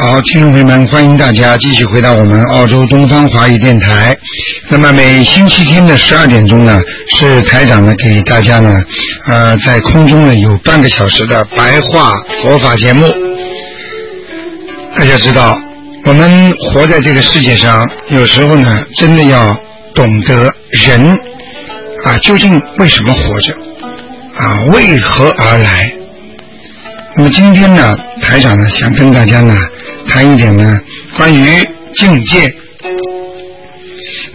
好，听众朋友们，欢迎大家继续回到我们澳洲东方华语电台。那么每星期天的十二点钟呢，是台长呢给大家呢，呃，在空中呢有半个小时的白话佛法节目。大家知道，我们活在这个世界上，有时候呢，真的要懂得人啊究竟为什么活着啊，为何而来。那么今天呢，台长呢想跟大家呢。谈一点呢，关于境界。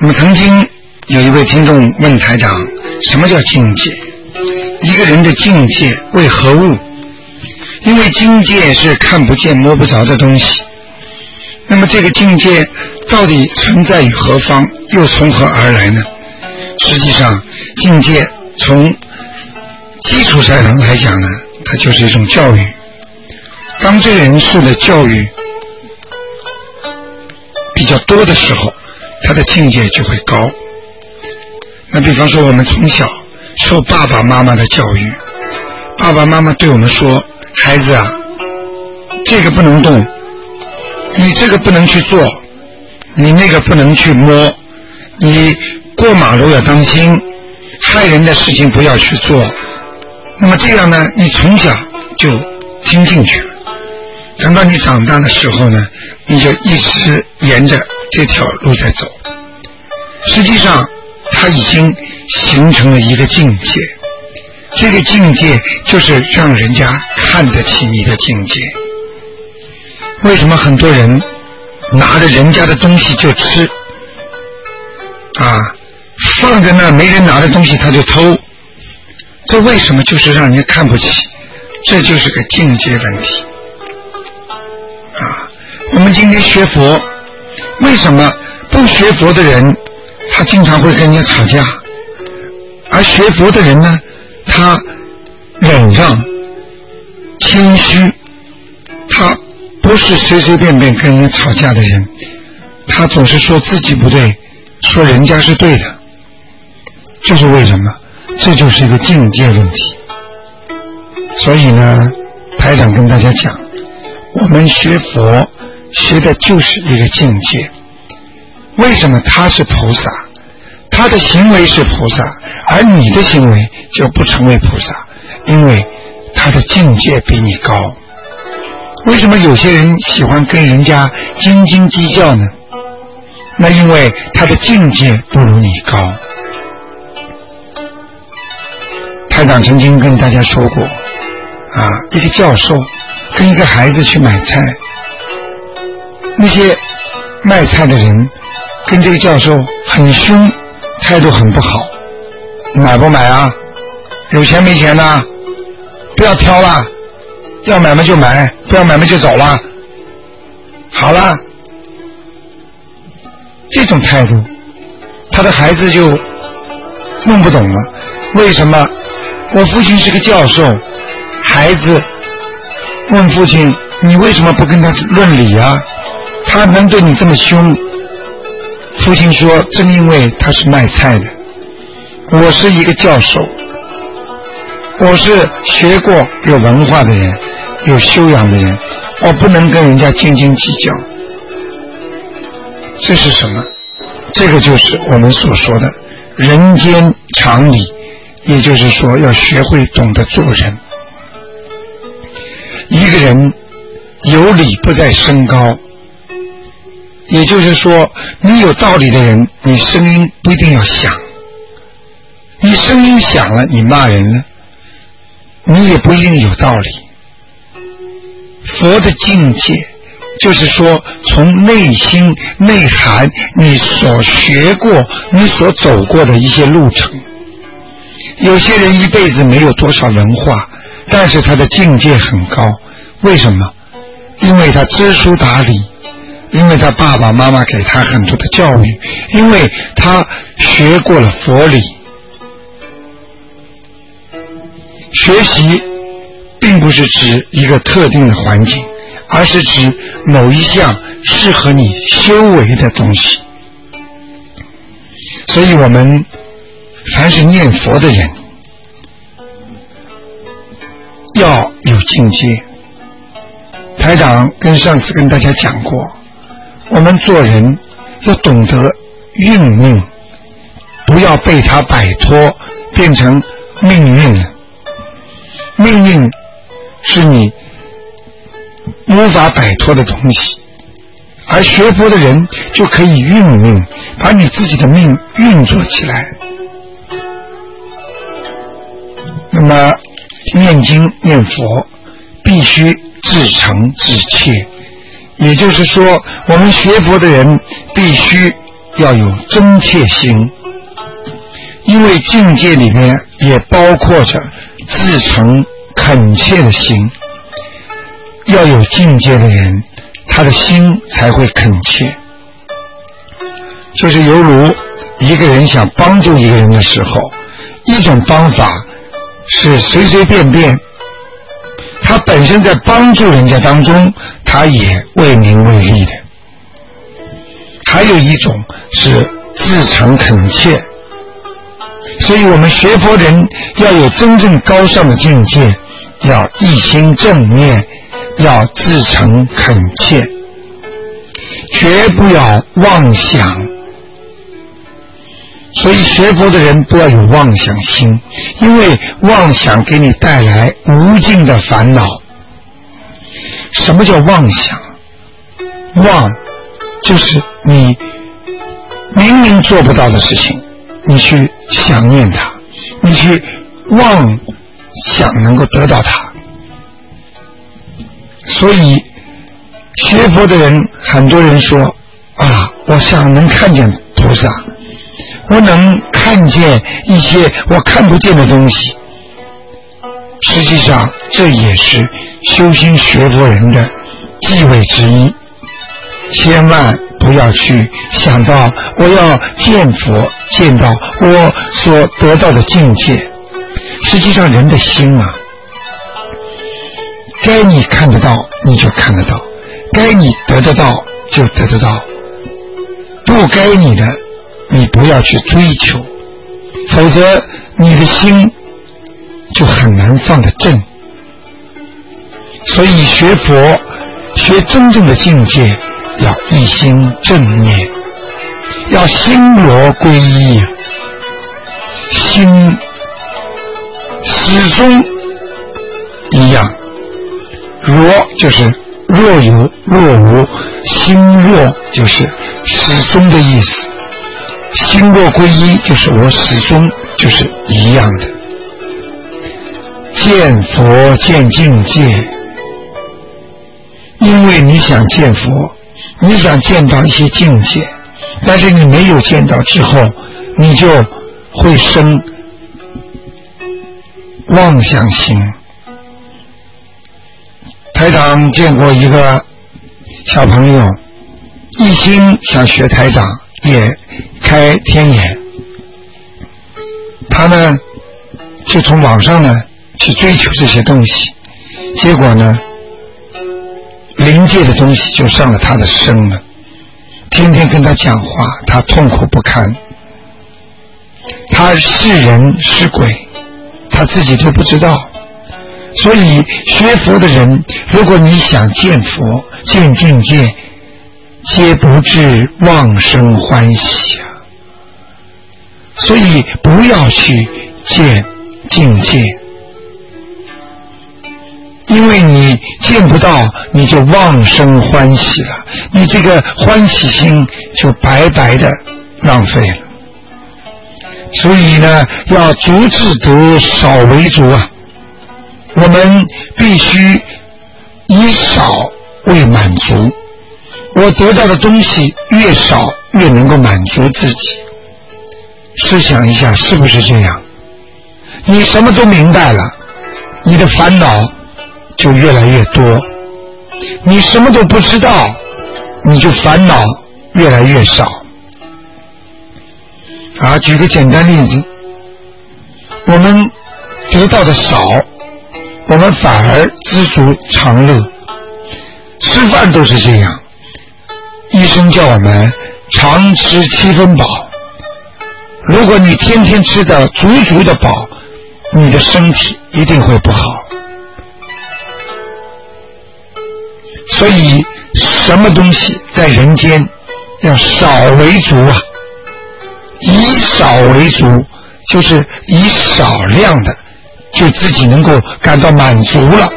那么曾经有一位听众问台长：“什么叫境界？一个人的境界为何物？”因为境界是看不见、摸不着的东西。那么这个境界到底存在于何方？又从何而来呢？实际上，境界从基础上来讲呢，它就是一种教育。当这个人受的教育，比较多的时候，他的境界就会高。那比方说，我们从小受爸爸妈妈的教育，爸爸妈妈对我们说：“孩子啊，这个不能动，你这个不能去做，你那个不能去摸，你过马路要当心，害人的事情不要去做。”那么这样呢，你从小就听进去了。等到你长大的时候呢？你就一直沿着这条路在走，实际上，它已经形成了一个境界。这个境界就是让人家看得起你的境界。为什么很多人拿着人家的东西就吃？啊，放在那没人拿的东西他就偷，这为什么就是让人家看不起？这就是个境界问题啊。我们今天学佛，为什么不学佛的人，他经常会跟人家吵架，而学佛的人呢，他忍让、谦虚，他不是随随便便跟人家吵架的人，他总是说自己不对，说人家是对的，这是为什么？这就是一个境界问题。所以呢，台长跟大家讲，我们学佛。学的就是一个境界。为什么他是菩萨？他的行为是菩萨，而你的行为就不成为菩萨，因为他的境界比你高。为什么有些人喜欢跟人家斤斤计较呢？那因为他的境界不如你高。台长曾经跟大家说过，啊，一个教授跟一个孩子去买菜。那些卖菜的人跟这个教授很凶，态度很不好，买不买啊？有钱没钱呢？不要挑了，要买嘛就买，不要买嘛就走了。好了，这种态度，他的孩子就弄不懂了。为什么？我父亲是个教授，孩子问父亲：“你为什么不跟他论理啊？”他能对你这么凶？父亲说：“正因为他是卖菜的，我是一个教授，我是学过、有文化的人，有修养的人，我不能跟人家斤斤计较。这是什么？这个就是我们所说的人间常理，也就是说，要学会懂得做人。一个人有理不在身高。”也就是说，你有道理的人，你声音不一定要响。你声音响了，你骂人了，你也不一定有道理。佛的境界，就是说从内心内涵你所学过、你所走过的一些路程。有些人一辈子没有多少文化，但是他的境界很高。为什么？因为他知书达理，因为他爸爸妈妈给他很多的教育，因为他学过了佛理。学习并不是指一个特定的环境，而是指某一项适合你修为的东西。所以我们凡是念佛的人，要有境界。台长跟上次跟大家讲过，我们做人要懂得运命，不要被他摆脱，变成命运了。命运是你无法摆脱的东西，而学佛的人就可以运命，把你自己的命运作起来。那么念经念佛必须自诚自切，也就是说，我们学佛的人必须要有真切心，因为境界里面也包括着。自诚恳切的心，要有境界的人，他的心才会恳切。就是犹如一个人想帮助一个人的时候，一种方法是随随便便，他本身在帮助人家当中，他也为名为利的；还有一种是自诚恳切。所以我们学佛人要有真正高尚的境界，要一心正念，要自诚恳切，绝不要妄想。所以学佛的人不要有妄想心，因为妄想给你带来无尽的烦恼。什么叫妄想？妄就是你明明做不到的事情。你去想念它，你去妄想能够得到它，所以学佛的人，很多人说啊，我想能看见菩萨，我能看见一些我看不见的东西。实际上，这也是修心学佛人的忌讳之一，千万。不要去想到我要见佛，见到我所得到的境界。实际上，人的心啊，该你看得到，你就看得到；该你得得到，就得得到。不该你的，你不要去追求，否则你的心就很难放得正。所以，学佛，学真正的境界。要一心正念，要心罗归一，心始终一样。若就是若有若无，心若就是始终的意思。心若归一，就是我始终就是一样的。见佛见境界，因为你想见佛。你想见到一些境界，但是你没有见到之后，你就会生妄想心。台长见过一个小朋友，一心想学台长，也开天眼，他呢就从网上呢去追求这些东西，结果呢。灵界的东西就上了他的身了，天天跟他讲话，他痛苦不堪。他是人是鬼，他自己都不知道。所以学佛的人，如果你想见佛、见境界，皆不至妄生欢喜。所以不要去见境界。因为你见不到，你就妄生欢喜了，你这个欢喜心就白白的浪费了。所以呢，要足自得，少为足啊。我们必须以少为满足。我得到的东西越少，越能够满足自己。试想一下，是不是这样？你什么都明白了。你的烦恼就越来越多；你什么都不知道，你就烦恼越来越少。啊，举个简单例子，我们得到的少，我们反而知足常乐。吃饭都是这样，医生叫我们常吃七分饱。如果你天天吃的足足的饱，你的身体一定会不好。所以，什么东西在人间要少为足啊？以少为足，就是以少量的，就自己能够感到满足了，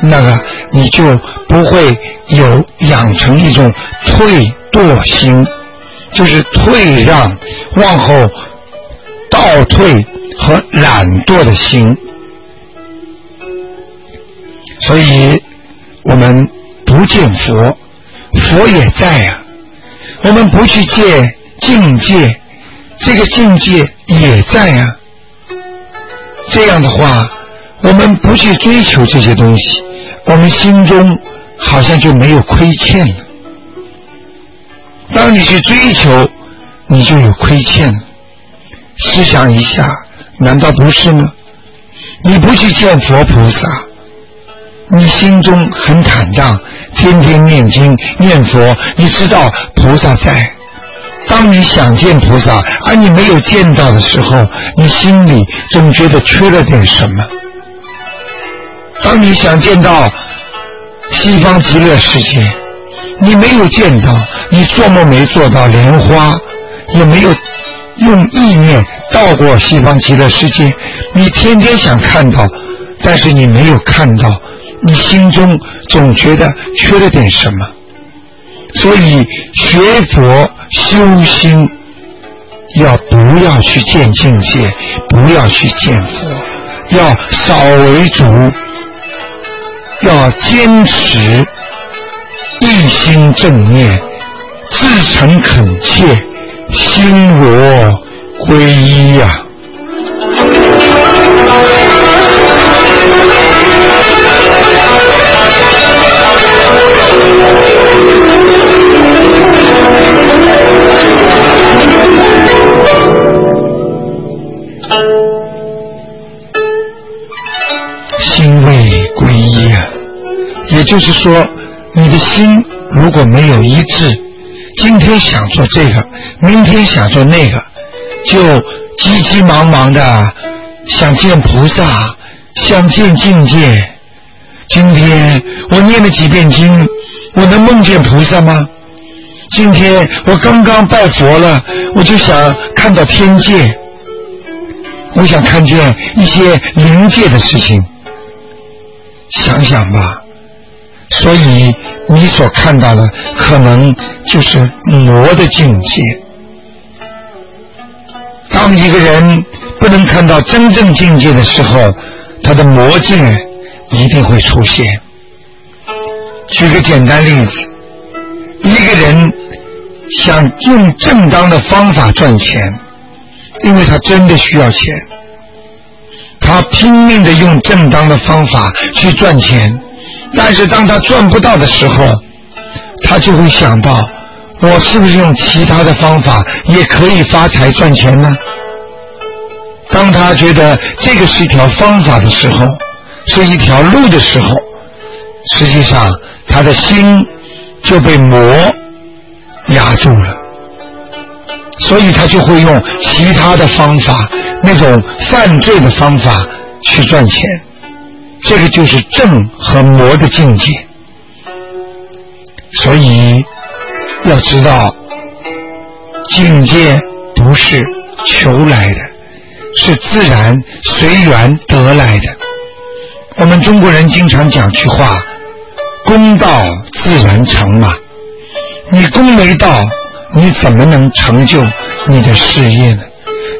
那个你就不会有养成一种退惰心，就是退让、往后倒退和懒惰的心。所以，我们不见佛，佛也在啊。我们不去借境界。这个境界也在啊，这样的话，我们不去追求这些东西，我们心中好像就没有亏欠了。当你去追求，你就有亏欠。试想一下，难道不是吗？你不去见佛菩萨，你心中很坦荡，天天念经念佛，你知道菩萨在。当你想见菩萨，而你没有见到的时候，你心里总觉得缺了点什么。当你想见到西方极乐世界，你没有见到，你做梦没做到莲花，也没有用意念到过西方极乐世界，你天天想看到，但是你没有看到，你心中总觉得缺了点什么。所以学佛。修心要不要去见境界？不要去见佛，要少为主，要坚持一心正念，自诚恳切，心我归一呀。也就是说，你的心如果没有一致，今天想做这个，明天想做那个，就急急忙忙的想见菩萨，想见境界。今天我念了几遍经，我能梦见菩萨吗？今天我刚刚拜佛了，我就想看到天界，我想看见一些灵界的事情。想想吧。所以你所看到的可能就是魔的境界。当一个人不能看到真正境界的时候，他的魔境一定会出现。举个简单例子，一个人想用正当的方法赚钱，因为他真的需要钱，他拼命的用正当的方法去赚钱。但是当他赚不到的时候，他就会想到：我是不是用其他的方法也可以发财赚钱呢？当他觉得这个是一条方法的时候，是一条路的时候，实际上他的心就被魔压住了，所以他就会用其他的方法，那种犯罪的方法去赚钱。这个就是正和魔的境界，所以要知道，境界不是求来的，是自然随缘得来的。我们中国人经常讲句话：“功到自然成嘛。”你功没到，你怎么能成就你的事业呢？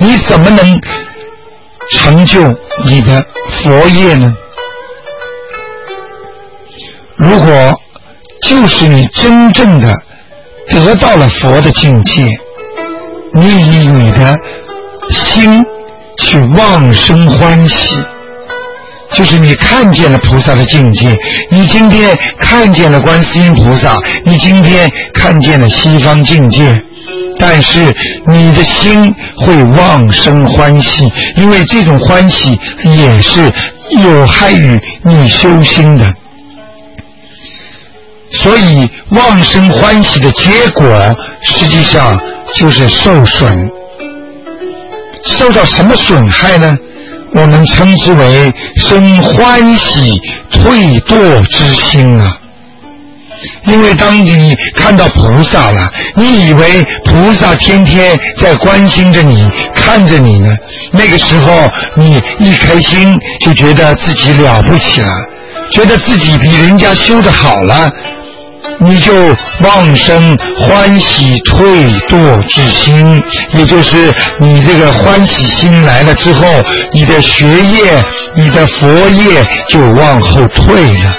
你怎么能成就你的佛业呢？如果就是你真正的得到了佛的境界，你以你的心去旺生欢喜，就是你看见了菩萨的境界。你今天看见了观世音菩萨，你今天看见了西方境界，但是你的心会妄生欢喜，因为这种欢喜也是有害于你修心的。所以妄生欢喜的结果，实际上就是受损。受到什么损害呢？我们称之为生欢喜退堕之心啊。因为当你看到菩萨了，你以为菩萨天天在关心着你，看着你呢。那个时候你一开心，就觉得自己了不起了，觉得自己比人家修的好了。你就妄生欢喜退堕之心，也就是你这个欢喜心来了之后，你的学业、你的佛业就往后退了，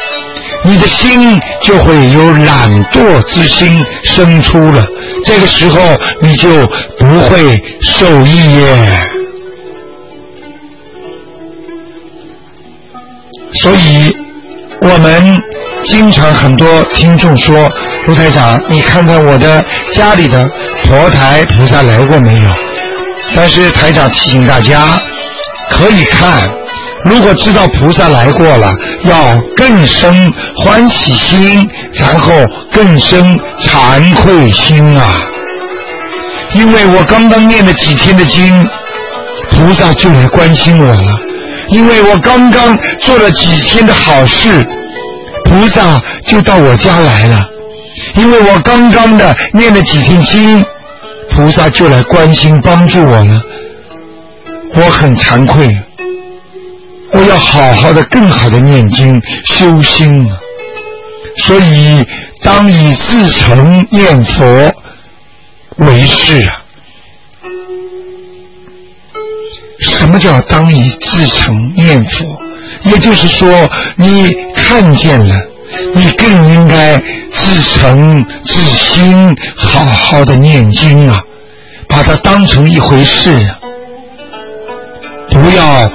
你的心就会有懒惰之心生出了。这个时候你就不会受益耶。所以，我们。经常很多听众说，卢台长，你看看我的家里的佛台菩萨来过没有？但是台长提醒大家，可以看，如果知道菩萨来过了，要更生欢喜心，然后更生惭愧心啊！因为我刚刚念了几天的经，菩萨就来关心我了；因为我刚刚做了几天的好事。菩萨就到我家来了，因为我刚刚的念了几天经，菩萨就来关心帮助我了。我很惭愧，我要好好的、更好的念经修心。所以，当以自成念佛为事啊。什么叫当以自成念佛？也就是说，你看见了，你更应该自诚自心，好好的念经啊，把它当成一回事啊，不要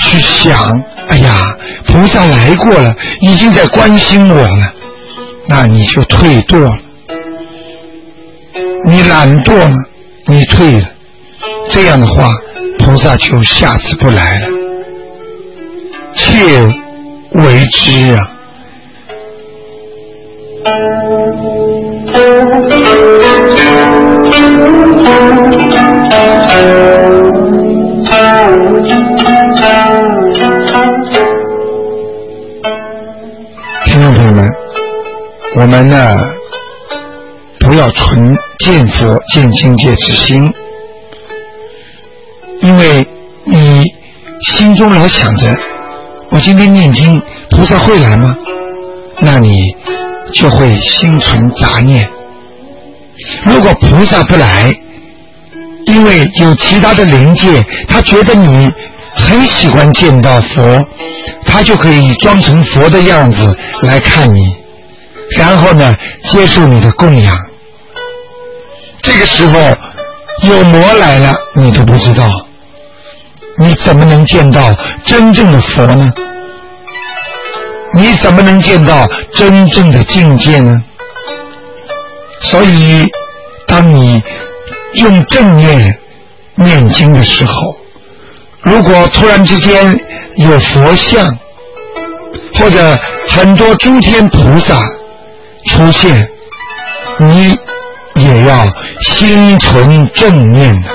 去想，哎呀，菩萨来过了，已经在关心我了，那你就退堕了，你懒惰了，你退了，这样的话，菩萨就下次不来了。切为之啊！听众朋友们，我们呢不要存见佛见境界之心，因为你心中老想着。我今天念经，菩萨会来吗？那你就会心存杂念。如果菩萨不来，因为有其他的灵界，他觉得你很喜欢见到佛，他就可以装成佛的样子来看你，然后呢接受你的供养。这个时候有魔来了，你都不知道。你怎么能见到真正的佛呢？你怎么能见到真正的境界呢？所以，当你用正念念经的时候，如果突然之间有佛像或者很多诸天菩萨出现，你也要心存正念的。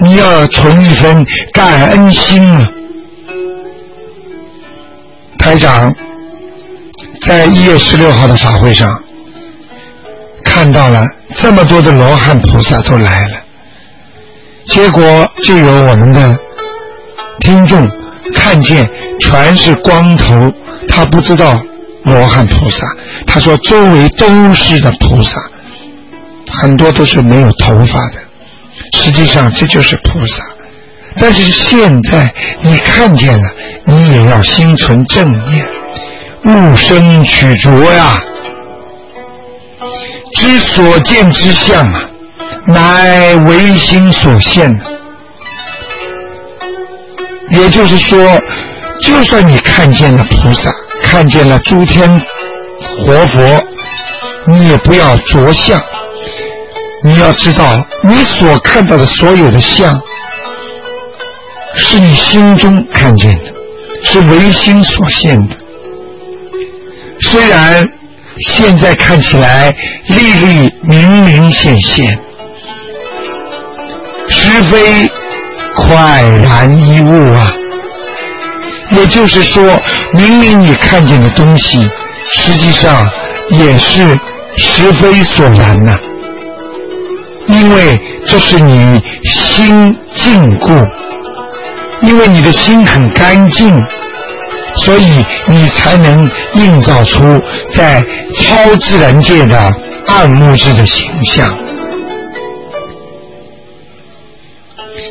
你要存一份感恩心啊！台长在一月十六号的法会上看到了这么多的罗汉菩萨都来了，结果就有我们的听众看见全是光头，他不知道罗汉菩萨，他说周围都是的菩萨，很多都是没有头发的。实际上这就是菩萨，但是现在你看见了，你也要心存正念，勿生取着呀。知所见之相啊，乃唯心所现。也就是说，就算你看见了菩萨，看见了诸天活佛，你也不要着相。你要知道，你所看到的所有的相，是你心中看见的，是唯心所现的。虽然现在看起来粒粒明明显现，实非快然一物啊。也就是说，明明你看见的东西，实际上也是实非所然呐。因为这是你心净故，因为你的心很干净，所以你才能映照出在超自然界的暗物质的形象。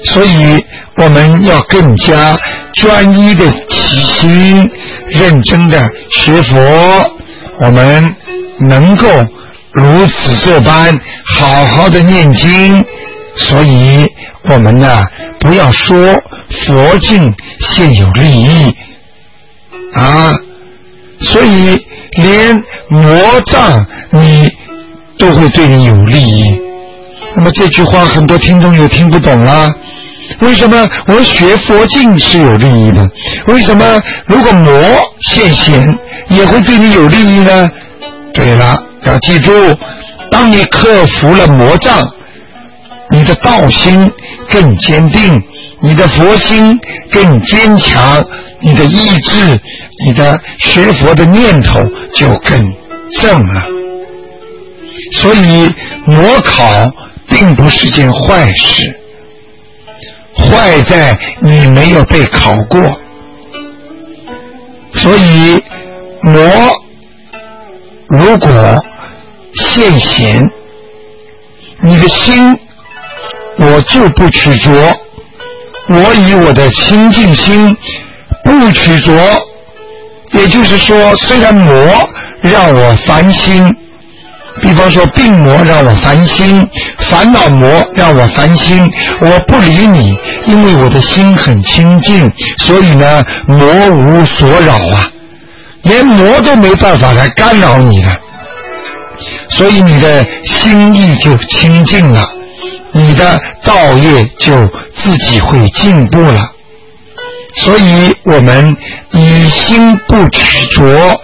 所以我们要更加专一的起心，认真的学佛，我们能够。如此这般好好的念经，所以我们呢不要说佛境现有利益啊，所以连魔障你都会对你有利益。那么这句话很多听众又听不懂了，为什么我学佛境是有利益的？为什么如果魔现显也会对你有利益呢？对了。要记住，当你克服了魔障，你的道心更坚定，你的佛心更坚强，你的意志、你的学佛的念头就更正了。所以，魔考并不是件坏事，坏在你没有被考过。所以，魔如果。现贤，你的心，我就不取着。我以我的清净心不取着，也就是说，虽然魔让我烦心，比方说病魔让我烦心，烦恼魔让我烦心，我不理你，因为我的心很清净，所以呢，魔无所扰啊，连魔都没办法来干扰你了。所以你的心意就清净了，你的道业就自己会进步了。所以我们以心不执着，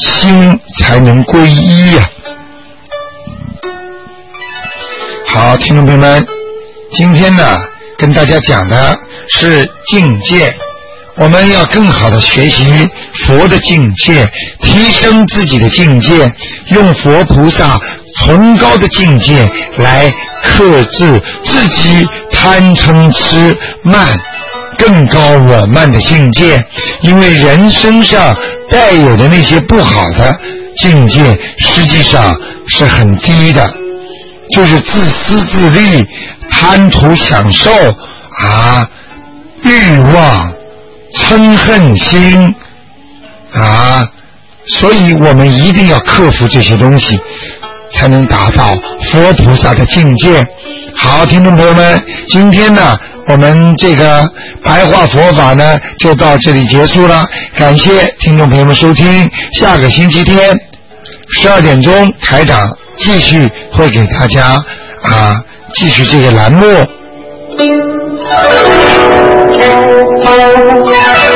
心才能归一呀。好，听众朋友们，今天呢，跟大家讲的是境界。我们要更好的学习佛的境界，提升自己的境界，用佛菩萨崇高的境界来克制自己贪嗔痴慢更高我慢的境界。因为人身上带有的那些不好的境界，实际上是很低的，就是自私自利、贪图享受啊、欲望。嗔恨心啊，所以我们一定要克服这些东西，才能达到佛菩萨的境界。好，听众朋友们，今天呢，我们这个白话佛法呢，就到这里结束了。感谢听众朋友们收听，下个星期天十二点钟，台长继续会给大家啊，继续这个栏目。Oh,